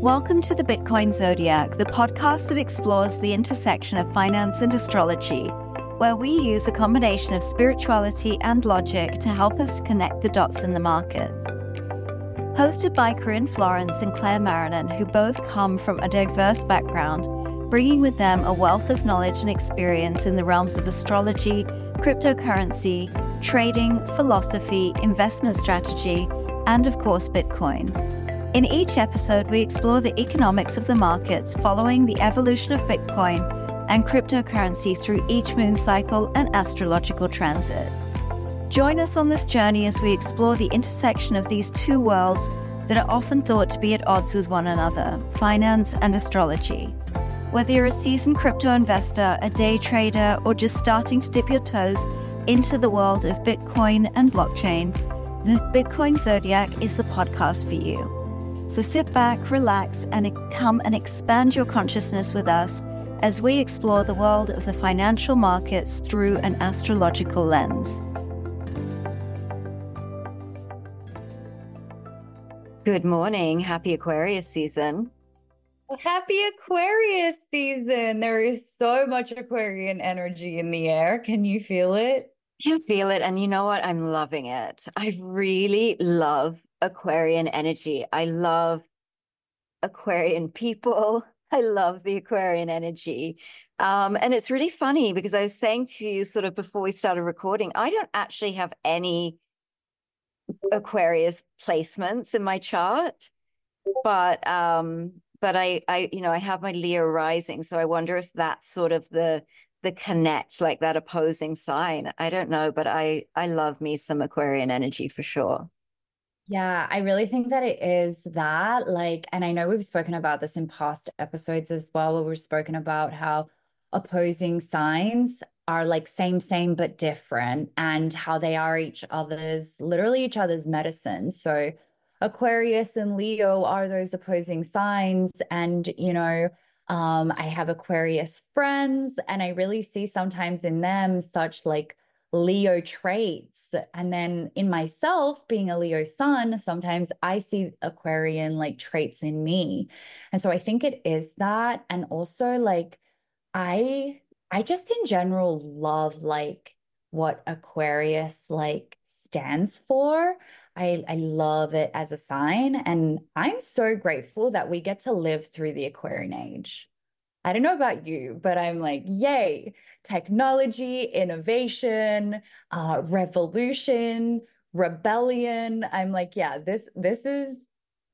Welcome to the Bitcoin Zodiac, the podcast that explores the intersection of finance and astrology, where we use a combination of spirituality and logic to help us connect the dots in the markets. Hosted by Corinne Florence and Claire Marinan, who both come from a diverse background, bringing with them a wealth of knowledge and experience in the realms of astrology, cryptocurrency, trading, philosophy, investment strategy, and of course, Bitcoin. In each episode, we explore the economics of the markets following the evolution of Bitcoin and cryptocurrency through each moon cycle and astrological transit. Join us on this journey as we explore the intersection of these two worlds that are often thought to be at odds with one another finance and astrology. Whether you're a seasoned crypto investor, a day trader, or just starting to dip your toes into the world of Bitcoin and blockchain, the Bitcoin Zodiac is the podcast for you. So sit back, relax, and come and expand your consciousness with us as we explore the world of the financial markets through an astrological lens. Good morning. Happy Aquarius season. happy Aquarius season. There is so much Aquarian energy in the air. Can you feel it? I can feel it. And you know what? I'm loving it. I really love Aquarian energy. I love Aquarian people. I love the Aquarian energy. Um, and it's really funny because I was saying to you sort of before we started recording, I don't actually have any Aquarius placements in my chart, but um, but I I you know I have my Leo rising, so I wonder if that's sort of the the connect, like that opposing sign. I don't know, but I I love me some Aquarian energy for sure. Yeah, I really think that it is that. Like, and I know we've spoken about this in past episodes as well, where we've spoken about how opposing signs are like same, same, but different, and how they are each other's, literally each other's medicine. So, Aquarius and Leo are those opposing signs. And, you know, um, I have Aquarius friends, and I really see sometimes in them such like Leo traits. And then in myself, being a Leo sun, sometimes I see Aquarian like traits in me. And so I think it is that. And also like I I just in general love like what Aquarius like stands for. I, I love it as a sign. And I'm so grateful that we get to live through the Aquarian age. I don't know about you, but I'm like, yay, technology, innovation, uh, revolution, rebellion. I'm like, yeah, this this is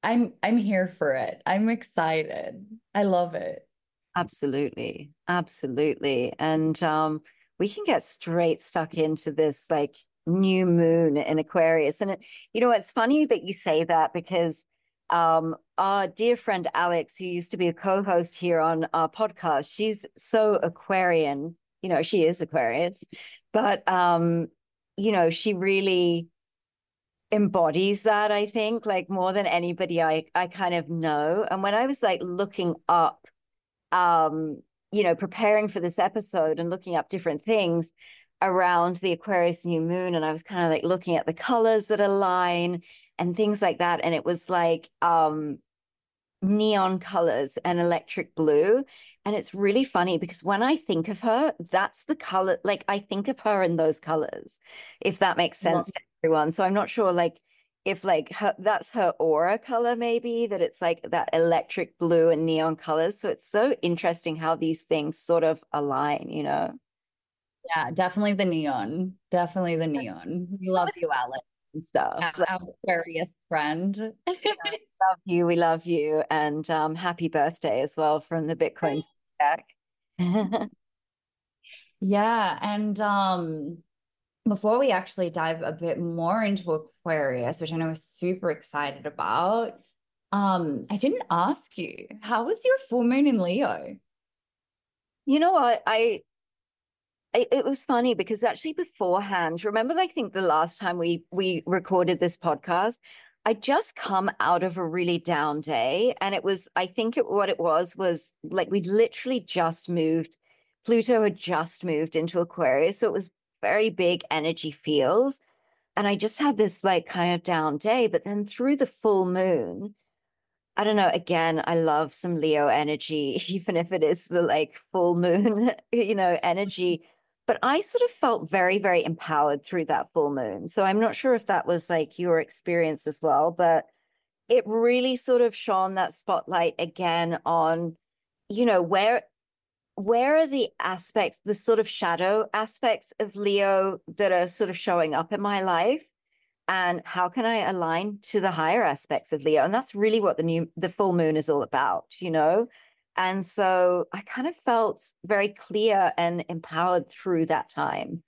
I'm I'm here for it. I'm excited. I love it. Absolutely. Absolutely. And um we can get straight stuck into this like new moon in Aquarius. And it, you know, it's funny that you say that because um, our dear friend Alex, who used to be a co-host here on our podcast, she's so Aquarian. You know, she is Aquarius, but um, you know, she really embodies that. I think, like more than anybody I I kind of know. And when I was like looking up, um, you know, preparing for this episode and looking up different things around the Aquarius new moon, and I was kind of like looking at the colors that align and things like that. And it was like um, neon colors and electric blue. And it's really funny because when I think of her, that's the color, like I think of her in those colors, if that makes sense to everyone. So I'm not sure, like, if like her, that's her aura color, maybe that it's like that electric blue and neon colors. So it's so interesting how these things sort of align, you know? Yeah, definitely the neon. Definitely the neon. We love you, Alex and stuff. Our Aquarius friend. love you. We love you. And um, happy birthday as well from the Bitcoin stack. yeah. And um, before we actually dive a bit more into Aquarius, which I know is super excited about, um, I didn't ask you, how was your full moon in Leo? You know what? I it, it was funny because actually beforehand, remember, I think the last time we we recorded this podcast, I just come out of a really down day. And it was, I think it, what it was was like we'd literally just moved, Pluto had just moved into Aquarius. So it was very big energy fields. And I just had this like kind of down day. But then through the full moon, I don't know. Again, I love some Leo energy, even if it is the like full moon, you know, energy. But I sort of felt very, very empowered through that full moon. So I'm not sure if that was like your experience as well, but it really sort of shone that spotlight again on, you know, where where are the aspects, the sort of shadow aspects of Leo that are sort of showing up in my life? and how can i align to the higher aspects of leo and that's really what the new the full moon is all about you know and so i kind of felt very clear and empowered through that time.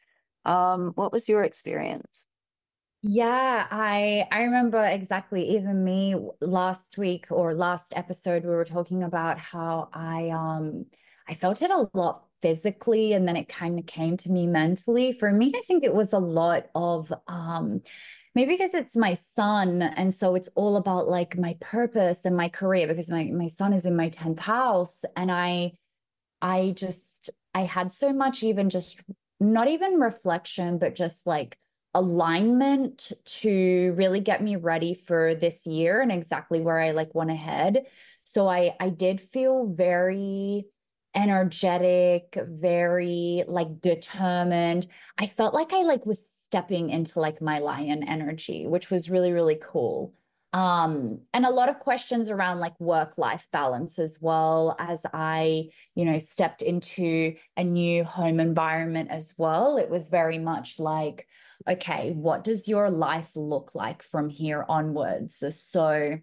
Um what was your experience? Yeah i i remember exactly even me last week or last episode we were talking about how i um i felt it a lot physically and then it kind of came to me mentally. For me i think it was a lot of um maybe because it's my son and so it's all about like my purpose and my career because my my son is in my 10th house and i i just i had so much even just not even reflection but just like alignment to really get me ready for this year and exactly where i like went ahead so i i did feel very energetic very like determined. I felt like i like was stepping into like my lion energy, which was really, really cool. Um, and a lot of questions around like work life balance as well as I, you know, stepped into a new home environment as well. It was very much like, okay, what does your life look like from here onwards? So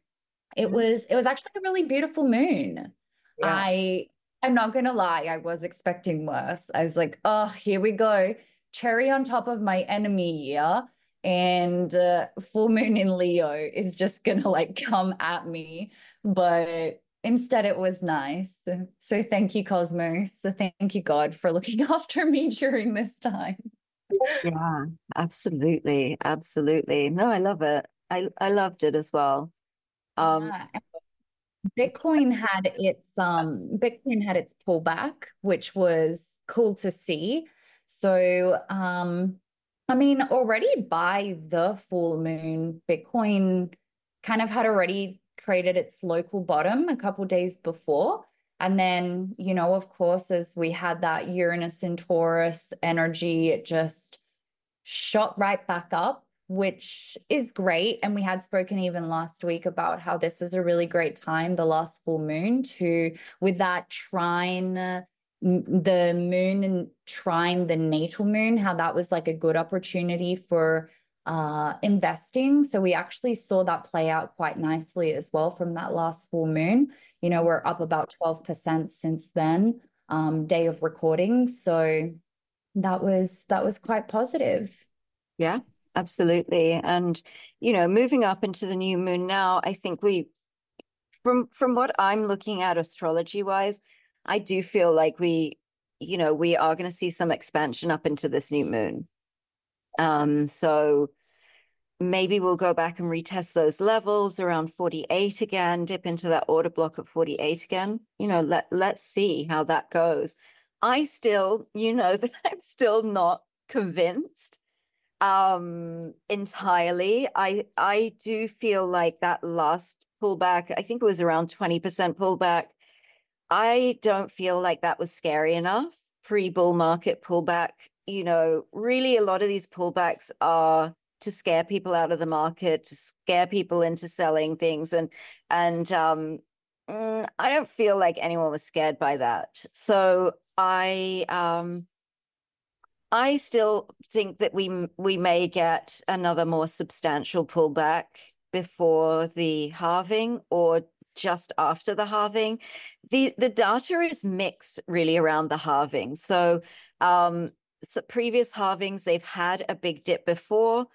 it was, it was actually a really beautiful moon. Yeah. I, I'm not going to lie, I was expecting worse. I was like, oh, here we go cherry on top of my enemy year and uh, full moon in Leo is just gonna like come at me. But instead, it was nice. So thank you, Cosmos. So thank you, God, for looking after me during this time. Yeah, absolutely, absolutely. No, I love it. I I loved it as well. Um, yeah. Bitcoin had its um Bitcoin had its pullback, which was cool to see. So, um, I mean, already by the full moon, Bitcoin kind of had already created its local bottom a couple days before. And then, you know, of course, as we had that Uranus and Taurus energy, it just shot right back up, which is great. And we had spoken even last week about how this was a really great time, the last full moon, to with that trine the moon and trine the natal moon, how that was like a good opportunity for uh, investing. So we actually saw that play out quite nicely as well from that last full moon. You know, we're up about 12% since then, um, day of recording. So that was that was quite positive. Yeah, absolutely. And you know, moving up into the new moon now, I think we from from what I'm looking at astrology wise, I do feel like we, you know, we are going to see some expansion up into this new moon. Um, so maybe we'll go back and retest those levels around 48 again, dip into that order block at 48 again. You know, let let's see how that goes. I still, you know, that I'm still not convinced um entirely. I I do feel like that last pullback, I think it was around 20% pullback I don't feel like that was scary enough pre bull market pullback. You know, really, a lot of these pullbacks are to scare people out of the market, to scare people into selling things, and and um, mm, I don't feel like anyone was scared by that. So I um, I still think that we we may get another more substantial pullback before the halving or just after the halving. The the data is mixed really around the halving. So um so previous halvings they've had a big dip before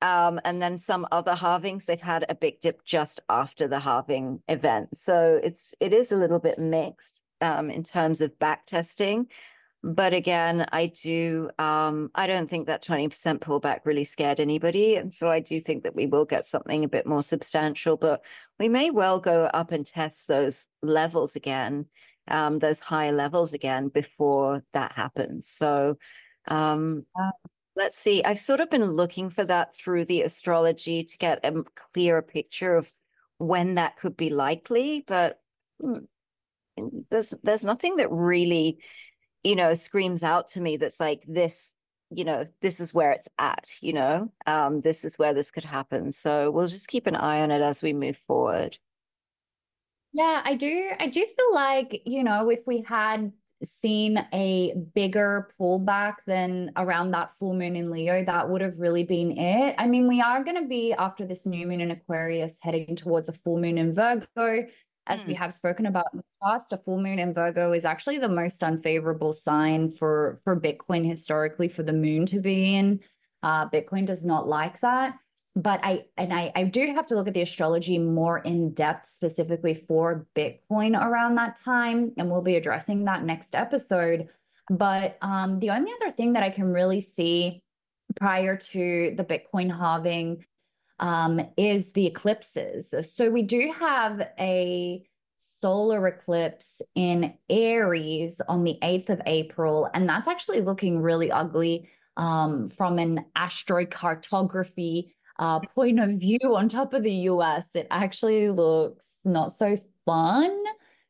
um, and then some other halvings they've had a big dip just after the halving event so it's it is a little bit mixed um, in terms of back testing but again, I do, um, I don't think that 20% pullback really scared anybody. And so I do think that we will get something a bit more substantial, but we may well go up and test those levels again, um, those higher levels again before that happens. So um, let's see. I've sort of been looking for that through the astrology to get a clearer picture of when that could be likely, but hmm, there's there's nothing that really, you know, screams out to me that's like this, you know, this is where it's at, you know, um, this is where this could happen. So we'll just keep an eye on it as we move forward. Yeah, I do. I do feel like, you know, if we had seen a bigger pullback than around that full moon in Leo, that would have really been it. I mean, we are going to be after this new moon in Aquarius heading towards a full moon in Virgo. As mm. we hmm. have spoken about in the past, a full moon in Virgo is actually the most unfavorable sign for for Bitcoin historically for the moon to be in. Uh, Bitcoin does not like that but I and I, I do have to look at the astrology more in depth specifically for Bitcoin around that time, and we'll be addressing that next episode. But um, the only other thing that I can really see prior to the Bitcoin halving um, is the eclipses. So we do have a solar eclipse in Aries on the 8th of April, and that's actually looking really ugly um, from an astrocartography uh, point of view on top of the US, it actually looks not so fun.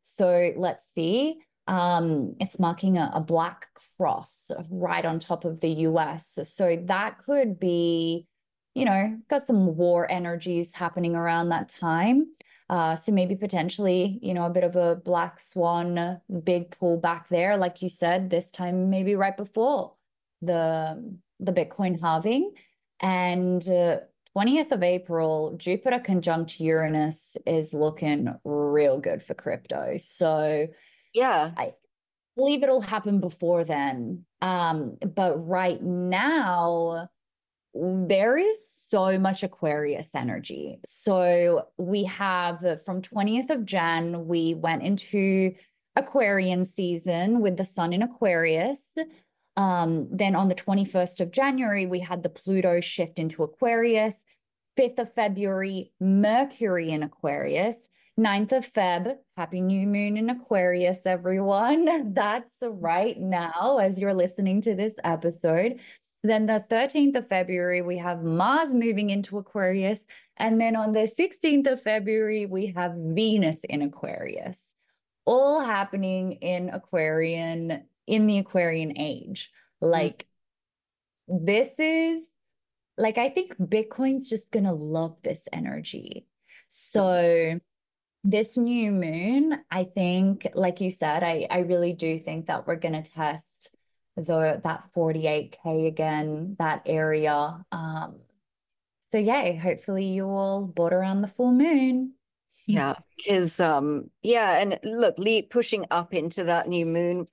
So let's see. Um, it's marking a, a black cross right on top of the US. So that could be, you know, got some war energies happening around that time. Uh, so maybe potentially, you know, a bit of a black swan, big pullback there, like you said, this time maybe right before the the Bitcoin halving, and uh, 20th of April, Jupiter conjunct Uranus is looking real good for crypto. So, yeah, I believe it'll happen before then. Um, but right now, there is so much Aquarius energy. So, we have from 20th of Jan, we went into Aquarian season with the sun in Aquarius. Um, then on the 21st of January, we had the Pluto shift into Aquarius. 5th of February, Mercury in Aquarius. 9th of Feb, happy new moon in Aquarius, everyone. That's right now as you're listening to this episode. Then the 13th of February, we have Mars moving into Aquarius. And then on the 16th of February, we have Venus in Aquarius, all happening in Aquarian in the Aquarian age. Mm-hmm. Like, mm-hmm. this is like, I think Bitcoin's just going to love this energy. So, this new moon, I think, like you said, I, I really do think that we're going to test the that 48k again, that area. Um, so yeah, hopefully you all bought around the full moon. Yeah, because um, yeah, and look, Lee pushing up into that new moon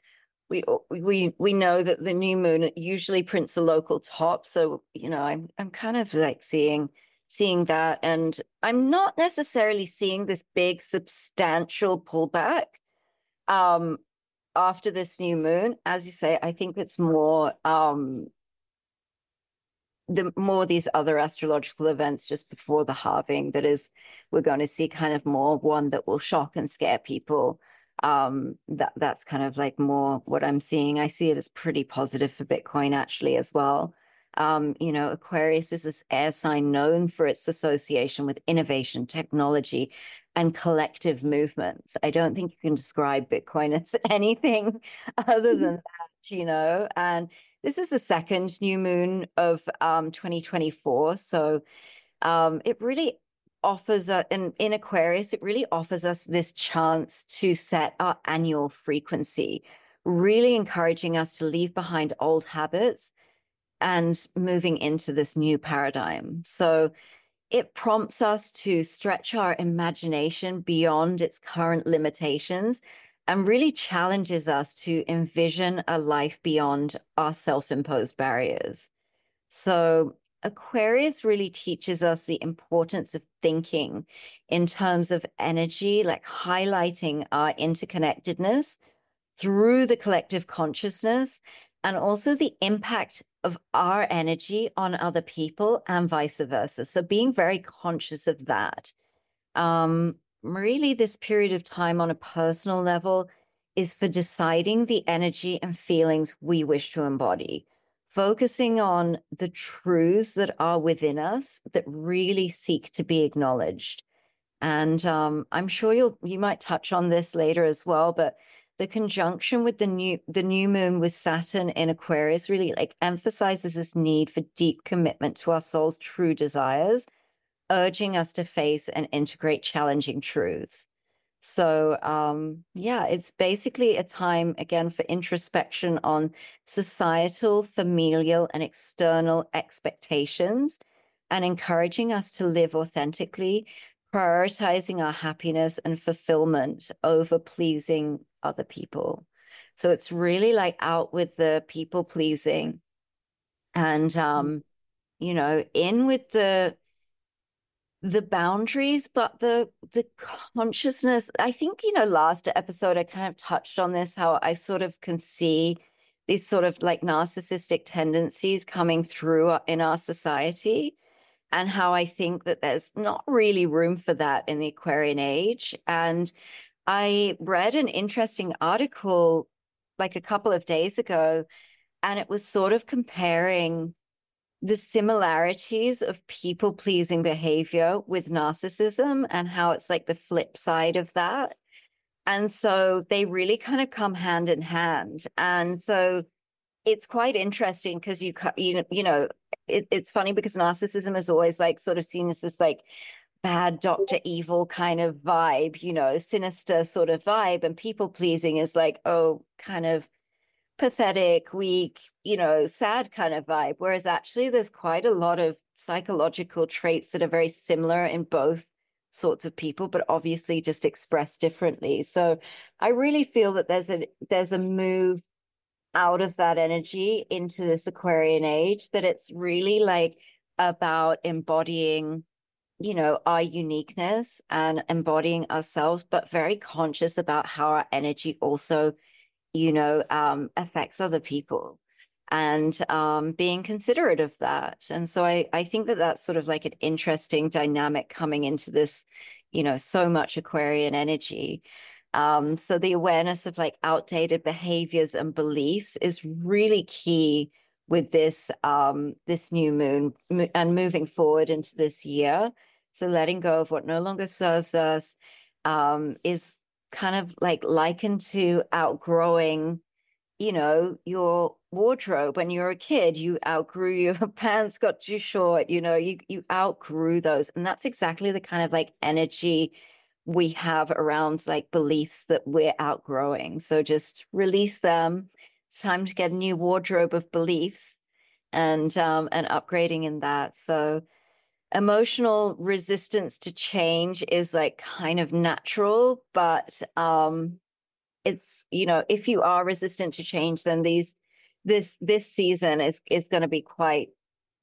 we we we know that the new moon usually prints a local top so you know i'm i'm kind of like seeing seeing that and i'm not necessarily seeing this big substantial pullback um after this new moon as you say i think it's more um the more these other astrological events just before the halving that is we're going to see kind of more one that will shock and scare people um, that that's kind of like more what I'm seeing. I see it as pretty positive for Bitcoin actually as well. Um, you know, Aquarius is this air sign known for its association with innovation, technology, and collective movements. I don't think you can describe Bitcoin as anything other mm-hmm. than that, you know. And this is the second new moon of um, 2024. So um, it really offers a, in, in Aquarius, it really offers us this chance to set our annual frequency, really encouraging us to leave behind old habits and moving into this new paradigm. So it prompts us to stretch our imagination beyond its current limitations and really challenges us to envision a life beyond our self imposed barriers. So Aquarius really teaches us the importance of thinking in terms of energy, like highlighting our interconnectedness through the collective consciousness and also the impact of our energy on other people and vice versa. So being very conscious of that. Um, really, this period of time on a personal level is for deciding the energy and feelings we wish to embody focusing on the truths that are within us that really seek to be acknowledged. And um, I'm sure you'll you might touch on this later as well, but the conjunction with the new the new moon with Saturn in Aquarius really like emphasizes this need for deep commitment to our soul's true desires, urging us to face and integrate challenging truths. So, um, yeah, it's basically a time again for introspection on societal, familial, and external expectations and encouraging us to live authentically, prioritizing our happiness and fulfillment over pleasing other people. So it's really like out with the people pleasing and, mm. um, you know, in with the the boundaries but the the consciousness i think you know last episode i kind of touched on this how i sort of can see these sort of like narcissistic tendencies coming through in our society and how i think that there's not really room for that in the aquarian age and i read an interesting article like a couple of days ago and it was sort of comparing the similarities of people pleasing behavior with narcissism and how it's like the flip side of that. And so they really kind of come hand in hand. And so it's quite interesting because you, you, you know, it, it's funny because narcissism is always like sort of seen as this like bad Dr. Evil kind of vibe, you know, sinister sort of vibe. And people pleasing is like, oh, kind of pathetic, weak, you know, sad kind of vibe. Whereas actually, there's quite a lot of psychological traits that are very similar in both sorts of people, but obviously just expressed differently. So I really feel that there's a there's a move out of that energy into this Aquarian age that it's really like about embodying you know our uniqueness and embodying ourselves but very conscious about how our energy also you know, um, affects other people and um, being considerate of that. And so I, I think that that's sort of like an interesting dynamic coming into this, you know, so much Aquarian energy. Um, so the awareness of like outdated behaviors and beliefs is really key with this um, this new moon and moving forward into this year. So letting go of what no longer serves us um, is kind of like likened to outgrowing, you know, your wardrobe when you're a kid. You outgrew your pants got too short, you know, you you outgrew those. And that's exactly the kind of like energy we have around like beliefs that we're outgrowing. So just release them. It's time to get a new wardrobe of beliefs and um and upgrading in that. So emotional resistance to change is like kind of natural but um it's you know if you are resistant to change then these this this season is is going to be quite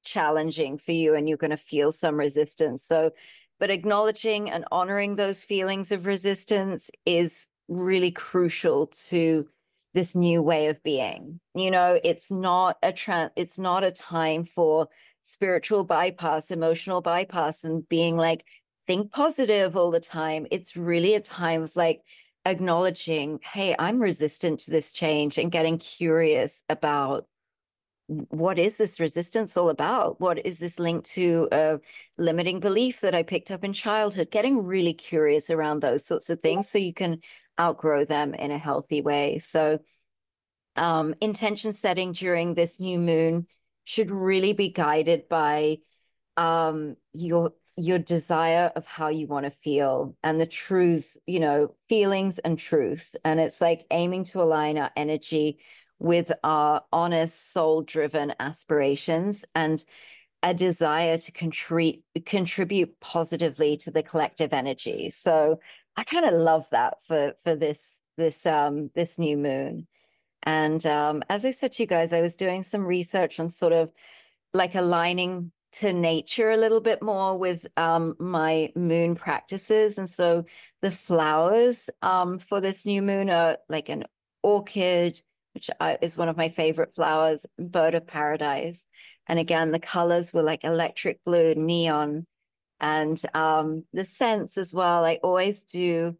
challenging for you and you're going to feel some resistance so but acknowledging and honoring those feelings of resistance is really crucial to this new way of being you know it's not a trans it's not a time for spiritual bypass, emotional bypass, and being like, think positive all the time. It's really a time of like acknowledging, hey, I'm resistant to this change and getting curious about what is this resistance all about? What is this linked to a limiting belief that I picked up in childhood? Getting really curious around those sorts of things so you can outgrow them in a healthy way. So, um, intention setting during this new moon should really be guided by um, your your desire of how you want to feel and the truths, you know, feelings and truth. And it's like aiming to align our energy with our honest, soul driven aspirations and a desire to contribute contribute positively to the collective energy. So I kind of love that for for this this um this new moon. And um, as I said to you guys, I was doing some research on sort of like aligning to nature a little bit more with um, my moon practices. And so the flowers um, for this new moon are like an orchid, which is one of my favorite flowers, bird of paradise. And again, the colors were like electric blue, neon, and um, the scents as well. I always do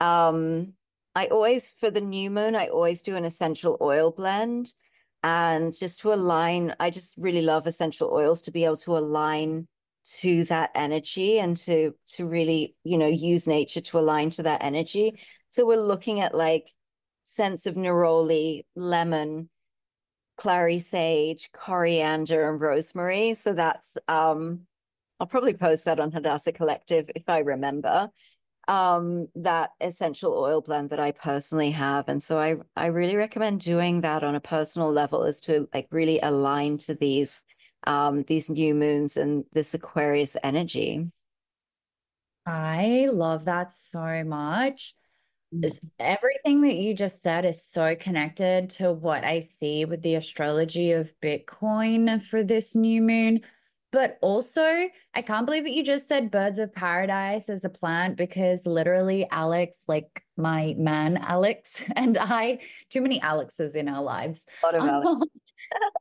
um, I always, for the new moon, I always do an essential oil blend. And just to align, I just really love essential oils to be able to align to that energy and to to really you know use nature to align to that energy so we're looking at like scents of neroli lemon clary sage coriander and rosemary so that's um i'll probably post that on hadassah collective if i remember um that essential oil blend that i personally have and so i i really recommend doing that on a personal level is to like really align to these um, these new moons and this Aquarius energy. I love that so much. Mm. Everything that you just said is so connected to what I see with the astrology of Bitcoin for this new moon. But also, I can't believe that you just said birds of paradise as a plant because literally, Alex, like my man, Alex, and I, too many Alexes in our lives. A lot of Alex.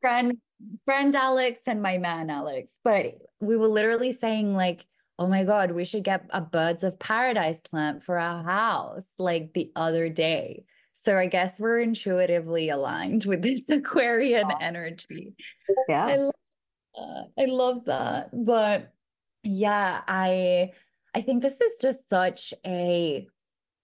friend friend Alex and my man Alex. But we were literally saying like, oh my God, we should get a birds of paradise plant for our house like the other day. So I guess we're intuitively aligned with this Aquarian oh. energy. Yeah. I love, I love that. But yeah, I I think this is just such a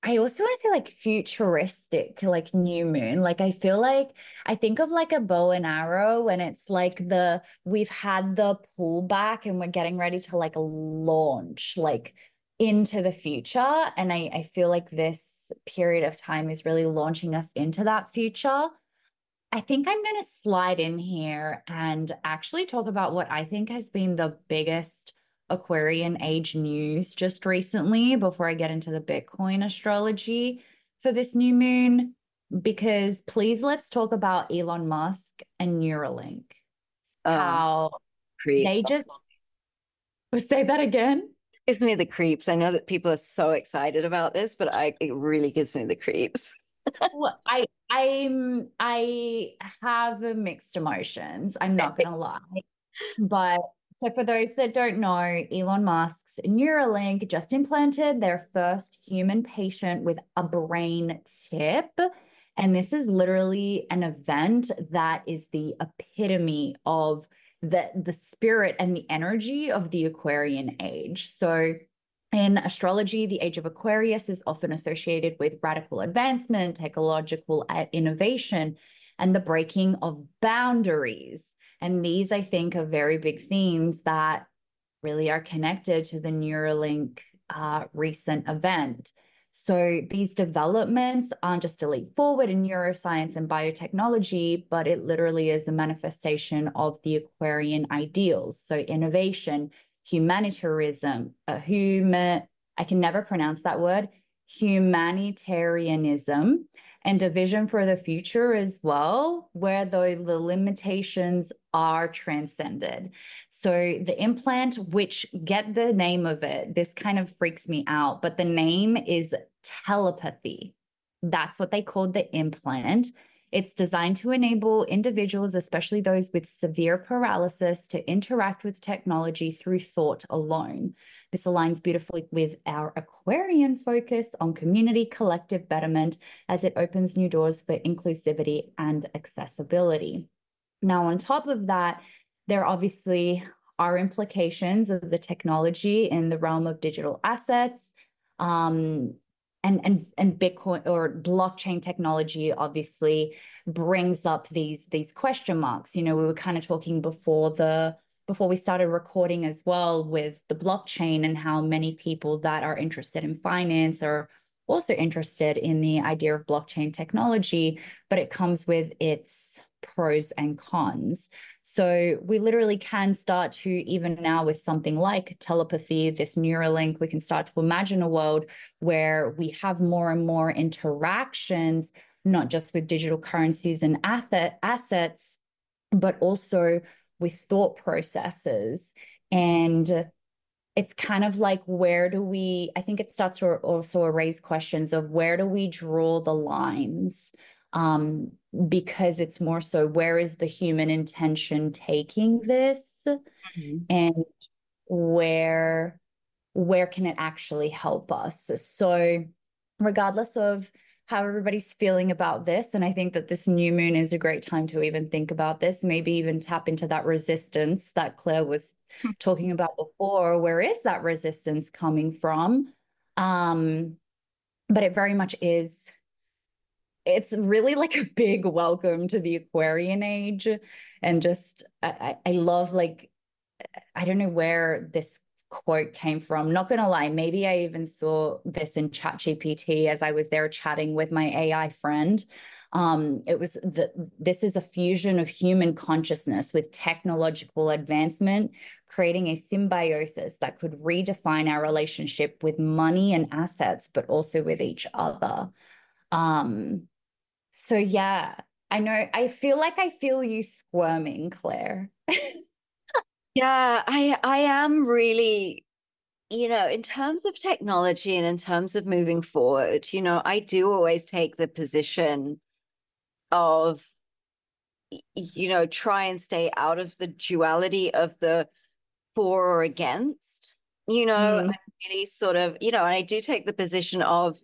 I also want to say like futuristic, like new moon. Like I feel like I think of like a bow and arrow when it's like the we've had the pullback and we're getting ready to like launch like into the future. And I, I feel like this period of time is really launching us into that future. I think I'm going to slide in here and actually talk about what I think has been the biggest Aquarian age news just recently before I get into the Bitcoin astrology for this new moon. Because please let's talk about Elon Musk and Neuralink. Um, How they just say that again. It gives me the creeps. I know that people are so excited about this, but I it really gives me the creeps. well, I I'm I have mixed emotions. I'm not gonna lie. But so, for those that don't know, Elon Musk's Neuralink just implanted their first human patient with a brain chip. And this is literally an event that is the epitome of the, the spirit and the energy of the Aquarian age. So, in astrology, the age of Aquarius is often associated with radical advancement, technological uh, innovation, and the breaking of boundaries. And these, I think, are very big themes that really are connected to the Neuralink uh, recent event. So these developments aren't just a leap forward in neuroscience and biotechnology, but it literally is a manifestation of the Aquarian ideals. So innovation, humanitarianism, uh, human, I can never pronounce that word, humanitarianism, and a vision for the future as well, where the, the limitations are transcended. So the implant, which get the name of it, this kind of freaks me out, but the name is telepathy. That's what they called the implant. It's designed to enable individuals, especially those with severe paralysis, to interact with technology through thought alone. This aligns beautifully with our Aquarian focus on community collective betterment as it opens new doors for inclusivity and accessibility. Now, on top of that, there obviously are implications of the technology in the realm of digital assets. Um, and, and and Bitcoin or blockchain technology obviously brings up these these question marks. You know, we were kind of talking before the before we started recording as well with the blockchain and how many people that are interested in finance are also interested in the idea of blockchain technology, but it comes with its pros and cons. So we literally can start to, even now with something like telepathy, this Neuralink, we can start to imagine a world where we have more and more interactions, not just with digital currencies and asset, assets, but also with thought processes. And it's kind of like where do we i think it starts to also raise questions of where do we draw the lines um, because it's more so where is the human intention taking this mm-hmm. and where where can it actually help us so regardless of how everybody's feeling about this and i think that this new moon is a great time to even think about this maybe even tap into that resistance that claire was hmm. talking about before, where is that resistance coming from? Um, but it very much is it's really like a big welcome to the Aquarian age. And just, I, I love like, I don't know where this quote came from. Not gonna lie, maybe I even saw this in ChatGPT as I was there chatting with my AI friend. Um, it was that this is a fusion of human consciousness with technological advancement, creating a symbiosis that could redefine our relationship with money and assets, but also with each other. Um, so yeah, I know I feel like I feel you squirming, Claire. yeah, I I am really you know, in terms of technology and in terms of moving forward, you know, I do always take the position of you know, try and stay out of the duality of the for or against. You know, mm. I really sort of, you know, and I do take the position of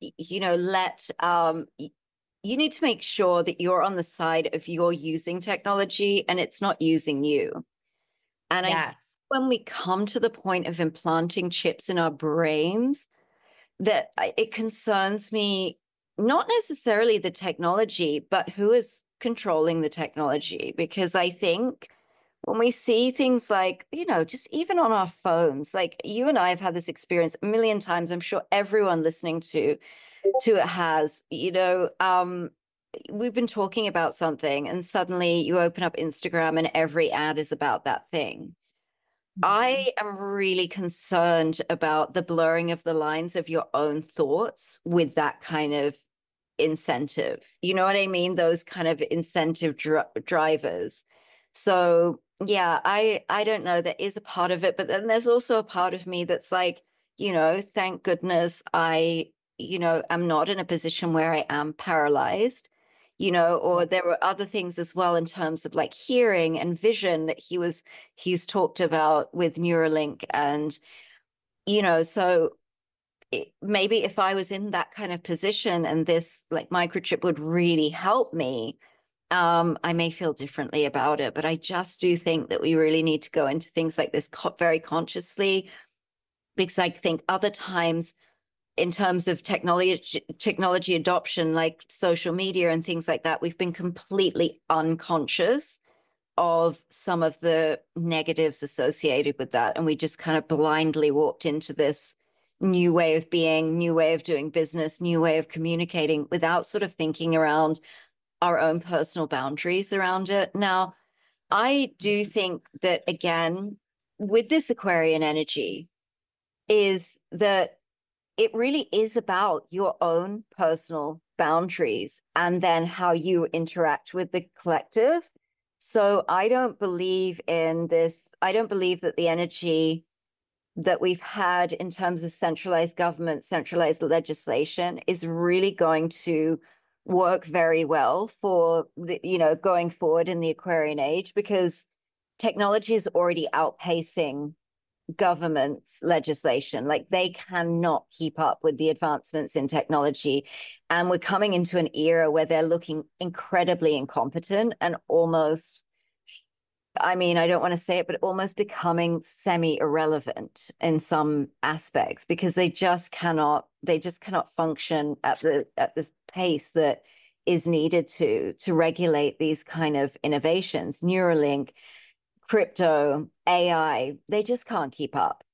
you know, let um you need to make sure that you're on the side of you're using technology and it's not using you. And yes. I when we come to the point of implanting chips in our brains, that it concerns me not necessarily the technology, but who is controlling the technology. Because I think when we see things like, you know, just even on our phones, like you and I have had this experience a million times. I'm sure everyone listening to to it has you know um we've been talking about something and suddenly you open up instagram and every ad is about that thing. Mm-hmm. i am really concerned about the blurring of the lines of your own thoughts with that kind of incentive. You know what i mean? Those kind of incentive dr- drivers. So yeah i i don't know. There is a part of it but then there's also a part of me that's like you know thank goodness i you know, I'm not in a position where I am paralyzed, you know, or there were other things as well in terms of like hearing and vision that he was, he's talked about with Neuralink. And, you know, so it, maybe if I was in that kind of position and this like microchip would really help me, um, I may feel differently about it. But I just do think that we really need to go into things like this co- very consciously because I think other times in terms of technology technology adoption like social media and things like that we've been completely unconscious of some of the negatives associated with that. And we just kind of blindly walked into this new way of being new way of doing business new way of communicating without sort of thinking around our own personal boundaries around it. Now i do think that again with this aquarian energy is that it really is about your own personal boundaries and then how you interact with the collective. So I don't believe in this. I don't believe that the energy that we've had in terms of centralized government, centralized legislation is really going to work very well for the, you know, going forward in the Aquarian age because technology is already outpacing government's legislation. Like they cannot keep up with the advancements in technology. And we're coming into an era where they're looking incredibly incompetent and almost, I mean, I don't want to say it, but almost becoming semi irrelevant in some aspects because they just cannot, they just cannot function at the, at this pace that is needed to, to regulate these kind of innovations. Neuralink, crypto, AI, they just can't keep up.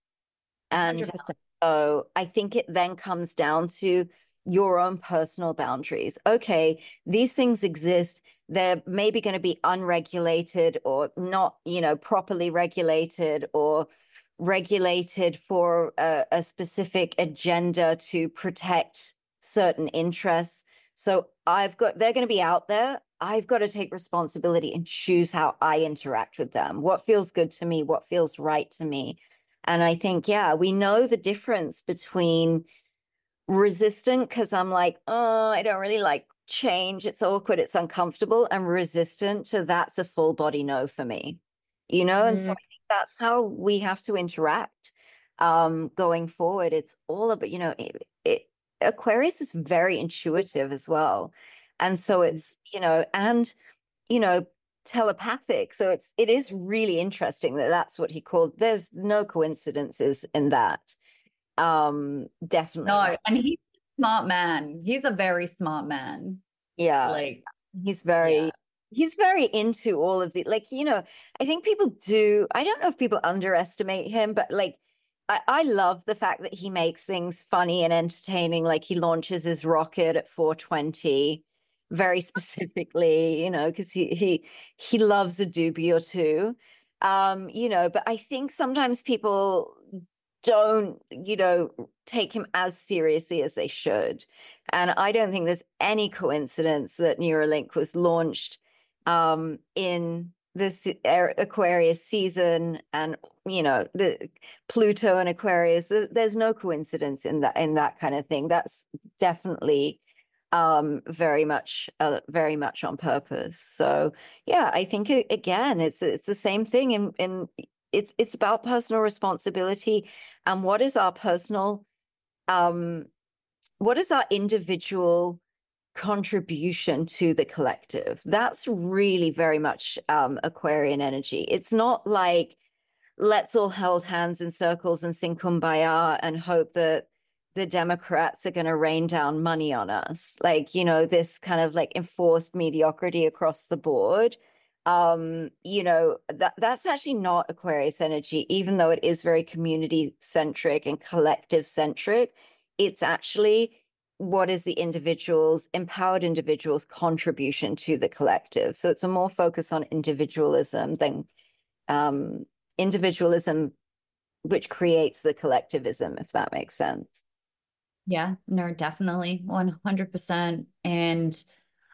And 100%. so uh, I think it then comes down to your own personal boundaries. Okay, these things exist. They're maybe going to be unregulated or not, you know, properly regulated or regulated for a, a specific agenda to protect certain interests. So I've got, they're going to be out there. I've got to take responsibility and choose how I interact with them. What feels good to me? What feels right to me? And I think, yeah, we know the difference between resistant, because I'm like, oh, I don't really like change. It's awkward. It's uncomfortable. And resistant to that's a full body no for me, you know? Mm. And so mm. I think that's how we have to interact um, going forward. It's all about, you know, it, it, Aquarius is very intuitive as well. And so it's, you know, and, you know, telepathic. So it's it is really interesting that that's what he called. There's no coincidences in that. Um, definitely. No, and he's a smart man. He's a very smart man. Yeah, like he's very. Yeah. He's very into all of the like, you know, I think people do. I don't know if people underestimate him, but like I, I love the fact that he makes things funny and entertaining. Like he launches his rocket at 420 very specifically, you know, because he he he loves a doobie or two. Um, you know, but I think sometimes people don't, you know, take him as seriously as they should. And I don't think there's any coincidence that Neuralink was launched um, in this Aquarius season and you know the Pluto and Aquarius there's no coincidence in that in that kind of thing that's definitely um very much uh, very much on purpose. So yeah i think again it's it's the same thing in in it's it's about personal responsibility. And what is our personal um what is our individual contribution to the collective? That's really very much um aquarian energy. It's not like let's all hold hands in circles and sing kumbaya and hope that the Democrats are going to rain down money on us. Like, you know, this kind of like enforced mediocrity across the board. Um, you know, that that's actually not Aquarius energy, even though it is very community centric and collective centric. It's actually what is the individual's empowered individual's contribution to the collective. So it's a more focus on individualism than um individualism which creates the collectivism, if that makes sense. Yeah, no, definitely 100%. And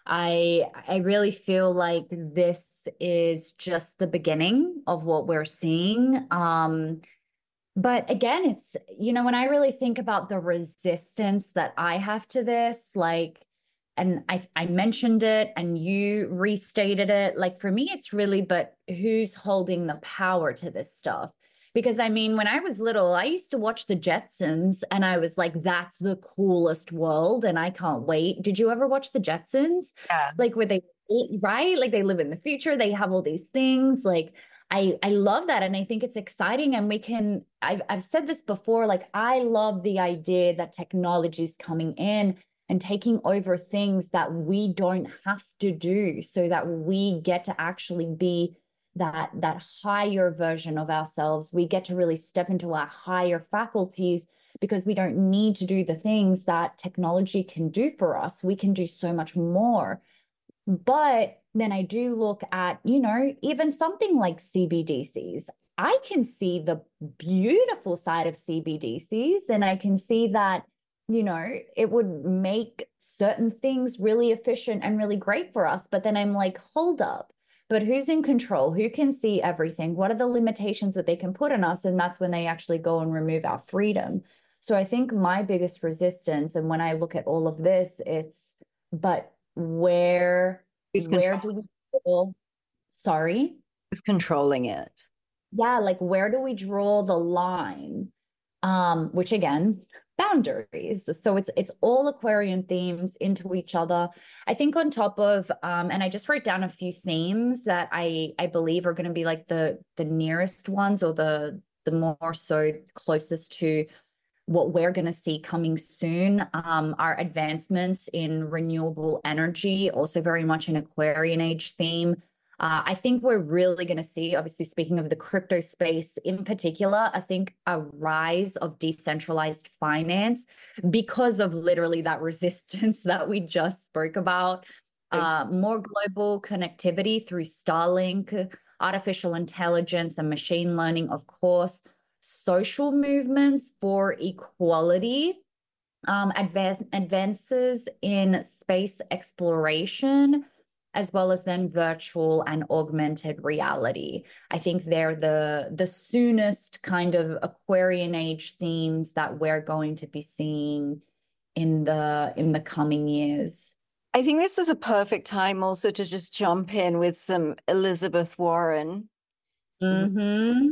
I I really feel like this is just the beginning of what we're seeing. Um but again, it's you know when I really think about the resistance that I have to this like and I I mentioned it and you restated it like for me it's really but who's holding the power to this stuff? Because I mean, when I was little, I used to watch the Jetsons and I was like, that's the coolest world. And I can't wait. Did you ever watch the Jetsons? Yeah. Like where they, right? Like they live in the future, they have all these things. Like, I, I love that and I think it's exciting and we can I've I've said this before like I love the idea that technology is coming in and taking over things that we don't have to do so that we get to actually be that that higher version of ourselves. We get to really step into our higher faculties because we don't need to do the things that technology can do for us. We can do so much more. But then i do look at you know even something like cbdcs i can see the beautiful side of cbdcs and i can see that you know it would make certain things really efficient and really great for us. But then i'm like hold up but who's in control? Who can see everything? What are the limitations that they can put on us? And that's when they actually go and remove our freedom. So i think my biggest resistance and when i look at all of this it's but where who's where do we draw, sorry? Who's controlling it? Yeah like where do we draw the line? Um which again boundaries. So it's it's all Aquarian themes into each other. I think on top of um, and I just wrote down a few themes that I I believe are going to be like the the nearest ones or the the more so closest to what we're going to see coming soon um, are advancements in renewable energy, also very much an Aquarian age theme. Uh, I think we're really going to see, obviously, speaking of the crypto space in particular, I think a rise of decentralized finance because of literally that resistance that we just spoke about. Uh, more global connectivity through Starlink, artificial intelligence, and machine learning, of course, social movements for equality. Um, advance, advances in space exploration, as well as then virtual and augmented reality. I think they're the the soonest kind of Aquarian age themes that we're going to be seeing in the in the coming years. I think this is a perfect time also to just jump in with some Elizabeth Warren. Mm-hmm.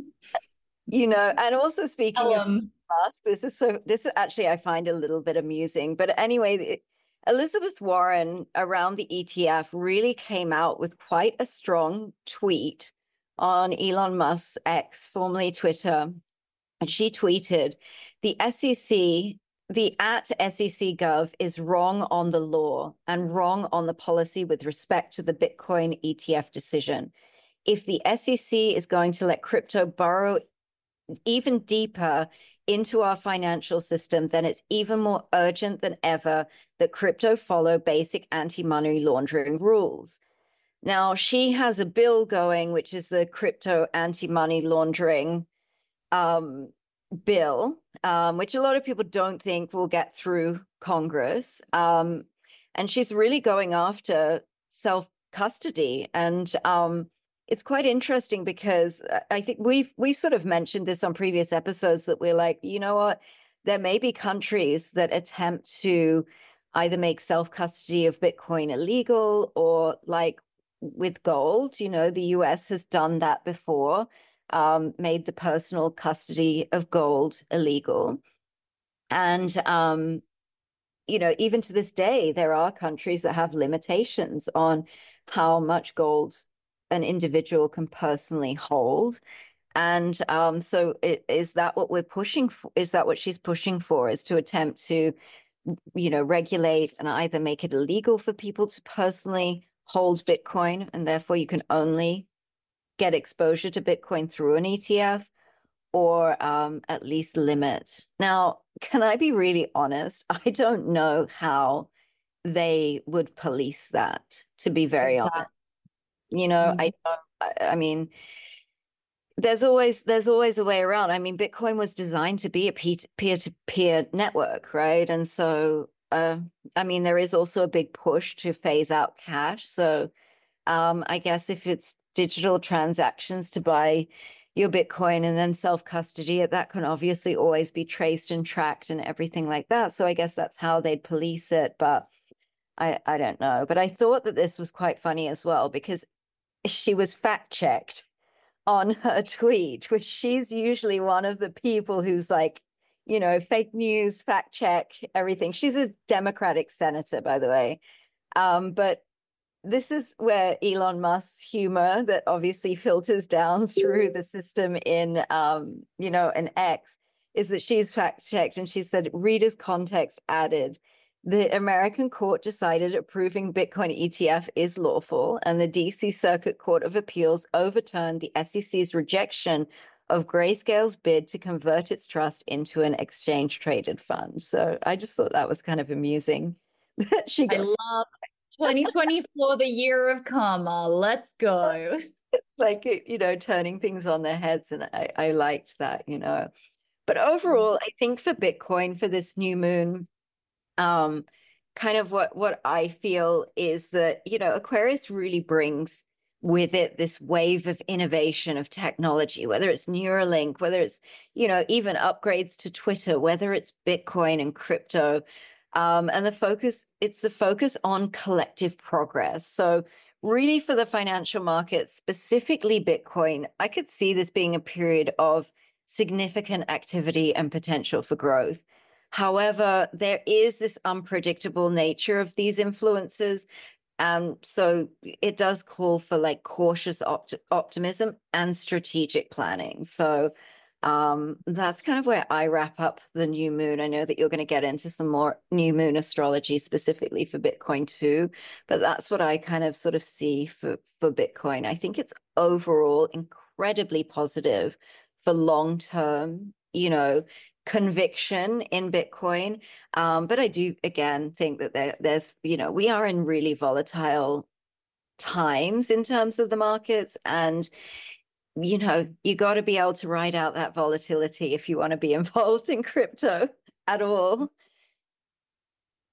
You know, and also speaking um, of past, this is so this is actually I find a little bit amusing. But anyway, Elizabeth Warren around the ETF really came out with quite a strong tweet on Elon Musk's X, formerly Twitter. And she tweeted, the SEC, the at SEC Gov is wrong on the law and wrong on the policy with respect to the Bitcoin ETF decision. If the SEC is going to let crypto borrow even deeper into our financial system, then it's even more urgent than ever that crypto follow basic anti money laundering rules. Now, she has a bill going, which is the crypto anti money laundering um, bill, um, which a lot of people don't think will get through Congress. Um, and she's really going after self custody. And um, it's quite interesting because uh, I think we've we've sort of mentioned this on previous episodes that we're like, you know what, there may be countries that attempt to either make self custody of Bitcoin illegal or like with gold. You know, the US has done that before, um, made the personal custody of gold illegal. And, um, you know, even to this day, there are countries that have limitations on how much gold an individual can personally hold. And um, so, it, is that what we're pushing for? Is that what she's pushing for? Is to attempt to, you know, regulate and either make it illegal for people to personally hold Bitcoin, and therefore you can only get exposure to Bitcoin through an ETF, or um, at least limit. Now, can I be really honest? I don't know how they would police that. To be very honest, you know, mm-hmm. I I mean, there's always there's always a way around. I mean, Bitcoin was designed to be a peer to peer network, right? And so, uh, I mean, there is also a big push to phase out cash. So, um, I guess if it's digital transactions to buy your Bitcoin and then self custody, that can obviously always be traced and tracked and everything like that. So I guess that's how they'd police it. But I, I don't know. But I thought that this was quite funny as well because she was fact checked on her tweet, which she's usually one of the people who's like, you know, fake news, fact check, everything. She's a Democratic senator, by the way. Um, but this is where Elon Musk's humor that obviously filters down through the system in, um, you know, an X is that she's fact checked and she said, readers context added the American court decided approving Bitcoin ETF is lawful, and the DC Circuit Court of Appeals overturned the SEC's rejection of Grayscale's bid to convert its trust into an exchange traded fund. So I just thought that was kind of amusing. She got- I love 2024, the year of karma. Let's go. It's like, you know, turning things on their heads. And I, I liked that, you know. But mm-hmm. overall, I think for Bitcoin, for this new moon, um, kind of what what I feel is that you know Aquarius really brings with it this wave of innovation of technology, whether it's Neuralink, whether it's you know even upgrades to Twitter, whether it's Bitcoin and crypto, um, and the focus it's the focus on collective progress. So really for the financial markets, specifically Bitcoin, I could see this being a period of significant activity and potential for growth. However, there is this unpredictable nature of these influences. Um, so it does call for like cautious opt- optimism and strategic planning. So um, that's kind of where I wrap up the new moon. I know that you're going to get into some more new moon astrology specifically for Bitcoin too, but that's what I kind of sort of see for for Bitcoin. I think it's overall incredibly positive for long term, you know, conviction in Bitcoin. Um, but I do again think that there, there's, you know, we are in really volatile times in terms of the markets. And, you know, you got to be able to ride out that volatility if you want to be involved in crypto at all.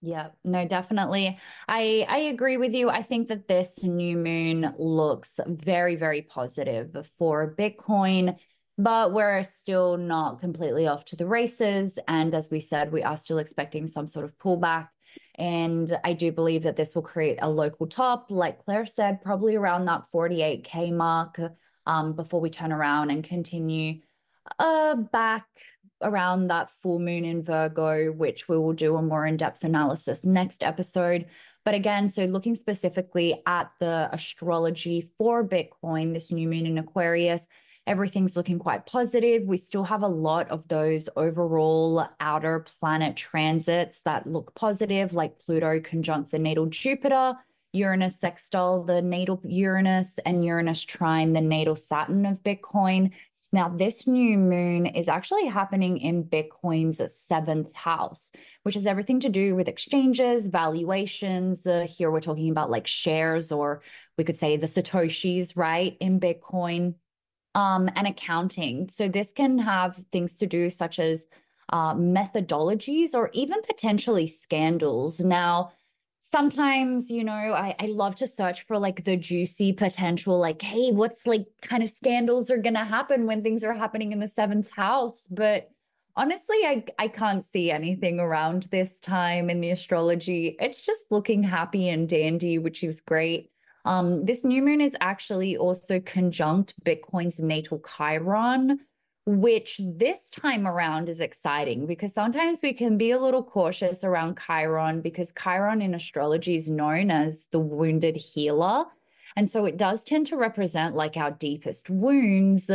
Yeah, no, definitely. I I agree with you. I think that this new moon looks very, very positive for Bitcoin but we're still not completely off to the races. And as we said, we are still expecting some sort of pullback. And I do believe that this will create a local top, like Claire said, probably around that 48K mark um, before we turn around and continue uh, back around that full moon in Virgo, which we will do a more in depth analysis next episode. But again, so looking specifically at the astrology for Bitcoin, this new moon in Aquarius, everything's looking quite positive. We still have a lot of those overall outer planet transits that look positive, like Pluto conjunct the natal Jupiter, Uranus sextile the natal Uranus, and Uranus trine the natal Saturn of Bitcoin. Now, this new moon is actually happening in Bitcoin's seventh house, which has everything to do with exchanges, valuations. Uh, here we're talking about like shares, or we could say the Satoshis, right, in Bitcoin, um, and accounting. So, this can have things to do such as uh, methodologies or even potentially scandals. Now, sometimes you know I, I love to search for like the juicy potential like hey what's like kind of scandals are gonna happen when things are happening in the seventh house but honestly I, I can't see anything around this time in the astrology it's just looking happy and dandy which is great um, this new moon is actually also conjunct bitcoin's natal chiron which this time around is exciting because sometimes we can be a little cautious around Chiron because Chiron in astrology is known as the wounded healer. And so it does tend to represent like our deepest wounds,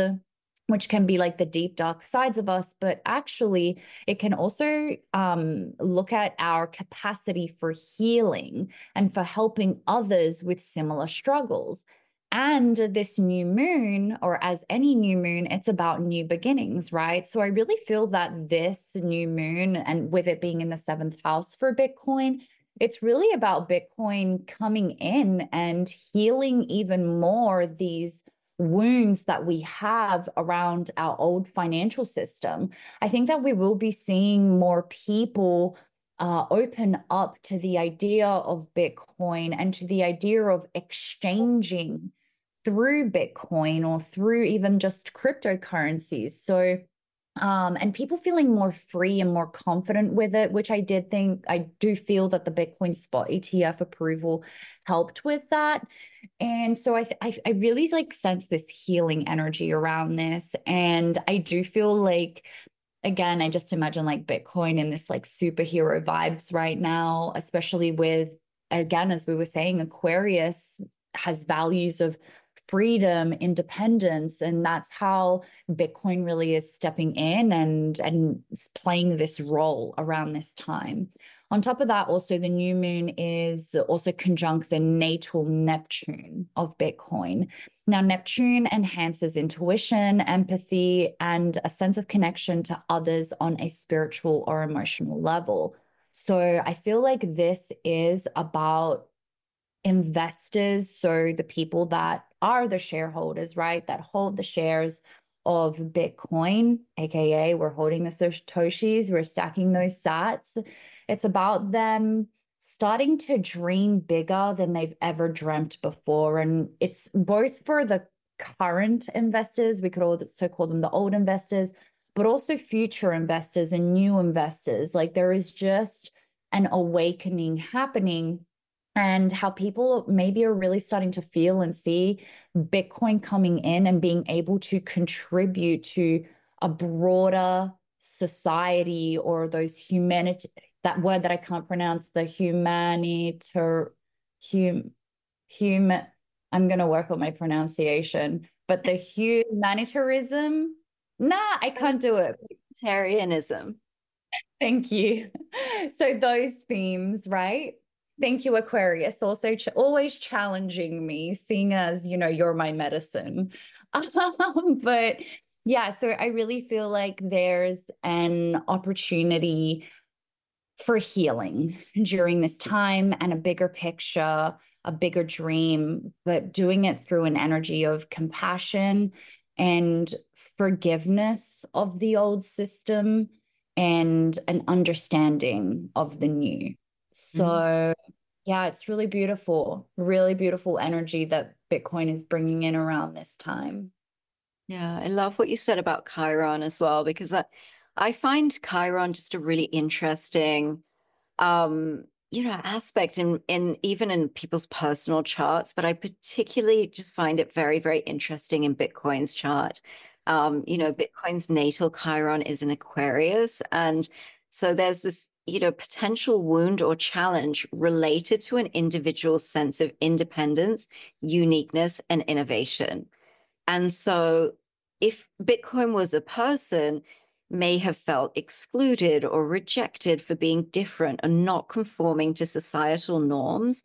which can be like the deep, dark sides of us. But actually, it can also um, look at our capacity for healing and for helping others with similar struggles. And this new moon, or as any new moon, it's about new beginnings, right? So I really feel that this new moon, and with it being in the seventh house for Bitcoin, it's really about Bitcoin coming in and healing even more these wounds that we have around our old financial system. I think that we will be seeing more people uh, open up to the idea of Bitcoin and to the idea of exchanging through Bitcoin or through even just cryptocurrencies. So, um, and people feeling more free and more confident with it, which I did think, I do feel that the Bitcoin spot ETF approval helped with that. And so I, I, I really like sense this healing energy around this. And I do feel like again, I just imagine like Bitcoin in this like superhero vibes right now, especially with, again, as we were saying, Aquarius has values of freedom, independence, and that's how Bitcoin really is stepping in and and playing this role around this time. On top of that, also the new moon is also conjunct the natal Neptune of Bitcoin. Now, Neptune enhances intuition, empathy, and a sense of connection to others on a spiritual or emotional level. So I feel like this is about investors, so the people that are the shareholders, right, that hold the shares of Bitcoin, aka we're holding the Satoshis, we're stacking those sats. It's about them starting to dream bigger than they've ever dreamt before. And it's both for the current investors, we could also call them the old investors, but also future investors and new investors. Like there is just an awakening happening and how people maybe are really starting to feel and see Bitcoin coming in and being able to contribute to a broader society or those humanity that word that I can't pronounce the humaniter hum human I'm gonna work on my pronunciation, but the humanitarianism, nah, I can't do it. Humanitarianism. Thank you. So those themes, right? Thank you, Aquarius. Also, ch- always challenging me, seeing as you know you're my medicine. Um, but yeah, so I really feel like there's an opportunity for healing during this time and a bigger picture, a bigger dream, but doing it through an energy of compassion and forgiveness of the old system and an understanding of the new. So, mm-hmm. yeah, it's really beautiful, really beautiful energy that Bitcoin is bringing in around this time. Yeah, I love what you said about Chiron as well, because I, I find Chiron just a really interesting, um, you know, aspect in, in even in people's personal charts, but I particularly just find it very, very interesting in Bitcoin's chart. Um, you know, Bitcoin's natal Chiron is in Aquarius. And so there's this, you know, potential wound or challenge related to an individual's sense of independence, uniqueness, and innovation. And so if Bitcoin was a person, may have felt excluded or rejected for being different and not conforming to societal norms.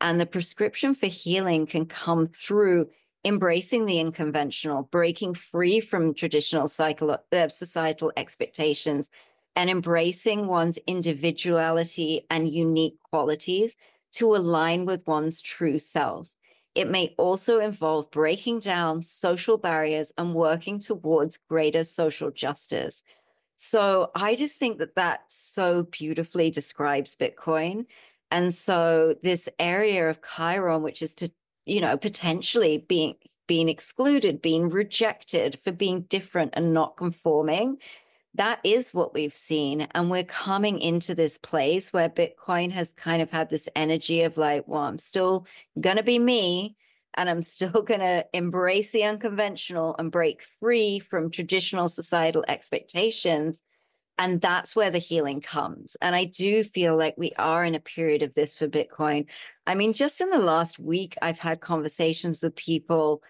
And the prescription for healing can come through embracing the unconventional, breaking free from traditional cycle, uh, societal expectations, and embracing one's individuality and unique qualities to align with one's true self. It may also involve breaking down social barriers and working towards greater social justice. So I just think that that so beautifully describes Bitcoin. And so this area of Chiron, which is to, you know, potentially being being excluded, being rejected for being different and not conforming, that is what we've seen. And we're coming into this place where Bitcoin has kind of had this energy of like, well, I'm still going to be me and I'm still going to embrace the unconventional and break free from traditional societal expectations. And that's where the healing comes. And I do feel like we are in a period of this for Bitcoin. I mean, just in the last week, I've had conversations with people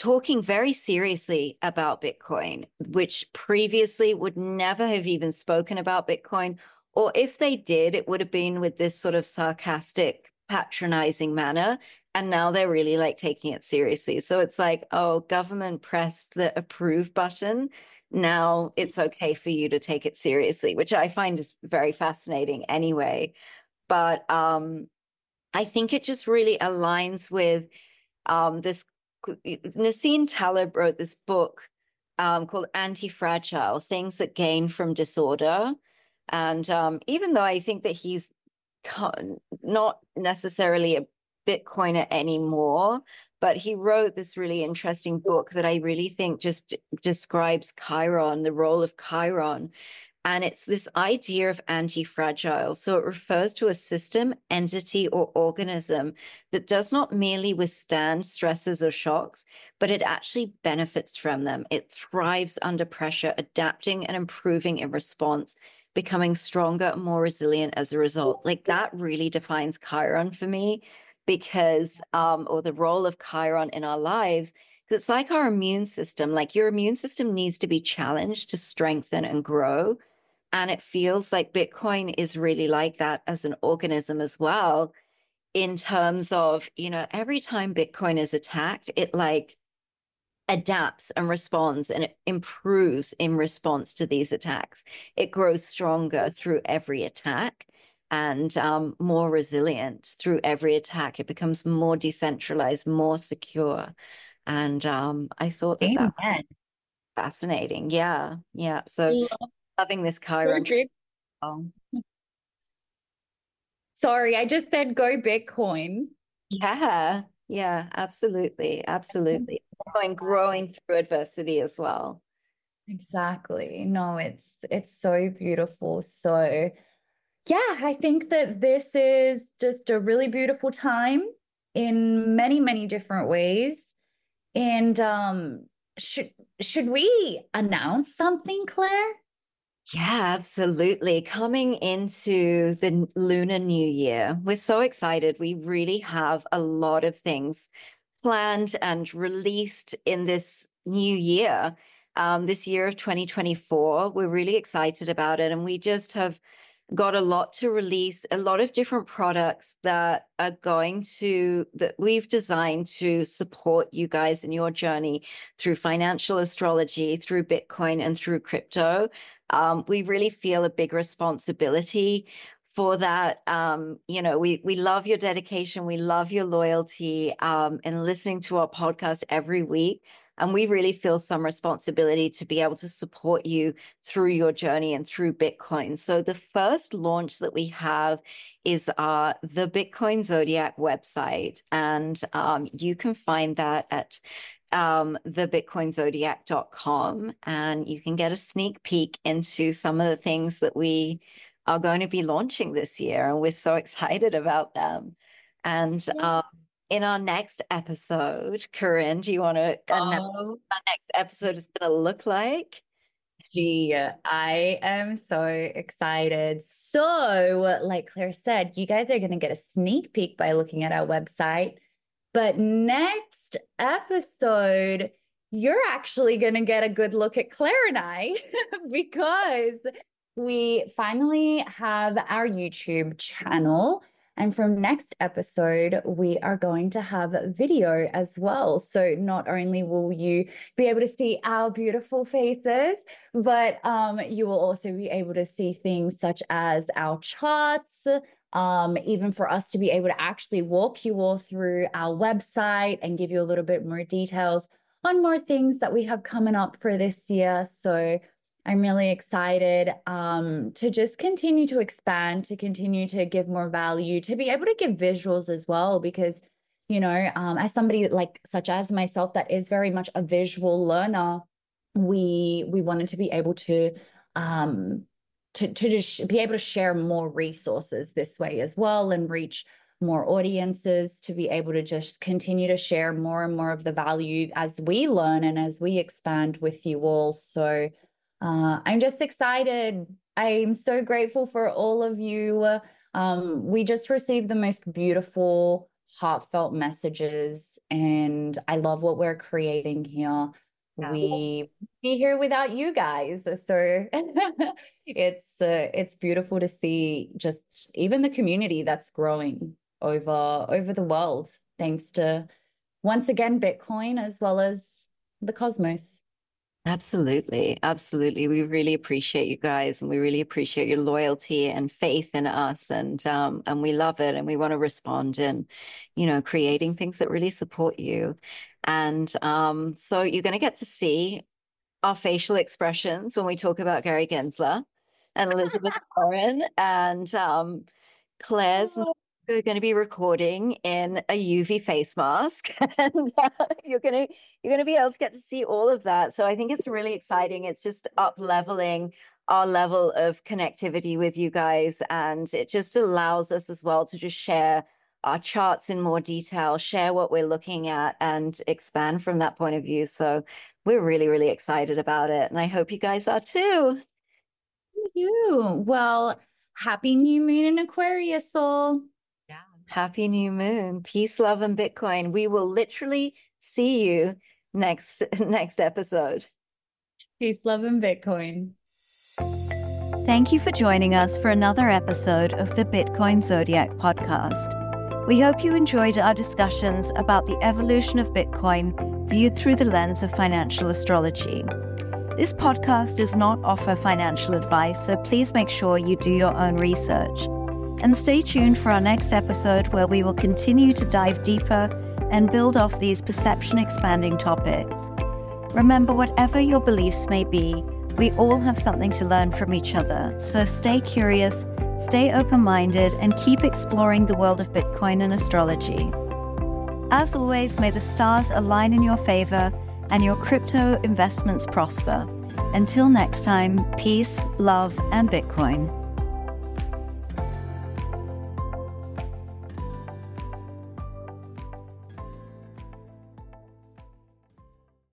talking very seriously about Bitcoin, which previously would never have even spoken about Bitcoin. Or if they did, it would have been with this sort of sarcastic, patronizing manner. And now they're really like taking it seriously. So it's like, oh, government pressed the approve button. Now it's okay for you to take it seriously, which I find is very fascinating anyway. But um, I think it just really aligns with um, this Nassim Taleb wrote this book um, called Anti-Fragile, Things That Gain from Disorder. And um, even though I think that he's not necessarily a Bitcoiner anymore, but he wrote this really interesting book that I really think just describes Chiron, the role of Chiron. And it's this idea of anti fragile. So it refers to a system, entity, or organism that does not merely withstand stresses or shocks, but it actually benefits from them. It thrives under pressure, adapting and improving in response, becoming stronger and more resilient as a result. Like that really defines Chiron for me because, um, or the role of Chiron in our lives it's like our immune system. Like your immune system needs to be challenged to strengthen and grow. And it feels like Bitcoin is really like that as an organism as well, in terms of, you know, every time Bitcoin is attacked, it like adapts and responds and it improves in response to these attacks. It grows stronger through every attack and um, more resilient through every attack. It becomes more decentralized, more secure. And um, I thought that, that was fascinating. Yeah. Yeah. So loving this Chiron. Oh. Sorry, I just said go Bitcoin. Yeah, yeah, absolutely. Absolutely. Going growing through adversity as well. Exactly. No, it's it's so beautiful. So yeah, I think that this is just a really beautiful time in many, many different ways. And um should should we announce something, Claire? Yeah, absolutely. Coming into the Lunar New Year, we're so excited. We really have a lot of things planned and released in this new year, um, this year of 2024. We're really excited about it. And we just have got a lot to release, a lot of different products that are going to, that we've designed to support you guys in your journey through financial astrology, through Bitcoin, and through crypto. Um, we really feel a big responsibility for that. Um, you know, we we love your dedication, we love your loyalty, um, and listening to our podcast every week. And we really feel some responsibility to be able to support you through your journey and through Bitcoin. So the first launch that we have is uh, the Bitcoin Zodiac website, and um, you can find that at um, thebitcoinzodiac.com and you can get a sneak peek into some of the things that we are going to be launching this year. And we're so excited about them. And um, in our next episode, Corinne, do you want to oh. our next episode is going to look like? Gee, I am so excited. So, like Claire said, you guys are going to get a sneak peek by looking at our website. But next episode, you're actually going to get a good look at Claire and I because we finally have our YouTube channel. And from next episode, we are going to have video as well. So not only will you be able to see our beautiful faces, but um, you will also be able to see things such as our charts, um, even for us to be able to actually walk you all through our website and give you a little bit more details on more things that we have coming up for this year. So I'm really excited um, to just continue to expand, to continue to give more value, to be able to give visuals as well, because, you know, um, as somebody like such as myself that is very much a visual learner, we we wanted to be able to um, to to just be able to share more resources this way as well and reach more audiences to be able to just continue to share more and more of the value as we learn and as we expand with you all. So uh, I'm just excited. I'm so grateful for all of you. Um, we just received the most beautiful, heartfelt messages, and I love what we're creating here. Yeah. We be here without you guys, so it's uh, it's beautiful to see just even the community that's growing over over the world, thanks to once again Bitcoin as well as the cosmos. Absolutely. Absolutely. We really appreciate you guys and we really appreciate your loyalty and faith in us and um and we love it and we want to respond in you know creating things that really support you. And um so you're going to get to see our facial expressions when we talk about Gary Gensler and Elizabeth Warren and um Claire's oh we're going to be recording in a UV face mask, and uh, you're going to you're going to be able to get to see all of that. So I think it's really exciting. It's just up leveling our level of connectivity with you guys, and it just allows us as well to just share our charts in more detail, share what we're looking at, and expand from that point of view. So we're really really excited about it, and I hope you guys are too. Thank you. Well, happy new moon in Aquarius, soul. Yeah. Happy new moon. Peace, love, and Bitcoin. We will literally see you next next episode. Peace, love, and Bitcoin. Thank you for joining us for another episode of the Bitcoin Zodiac podcast. We hope you enjoyed our discussions about the evolution of Bitcoin viewed through the lens of financial astrology. This podcast does not offer financial advice, so please make sure you do your own research. And stay tuned for our next episode where we will continue to dive deeper and build off these perception expanding topics. Remember, whatever your beliefs may be, we all have something to learn from each other. So stay curious, stay open minded, and keep exploring the world of Bitcoin and astrology. As always, may the stars align in your favor and your crypto investments prosper. Until next time, peace, love, and Bitcoin.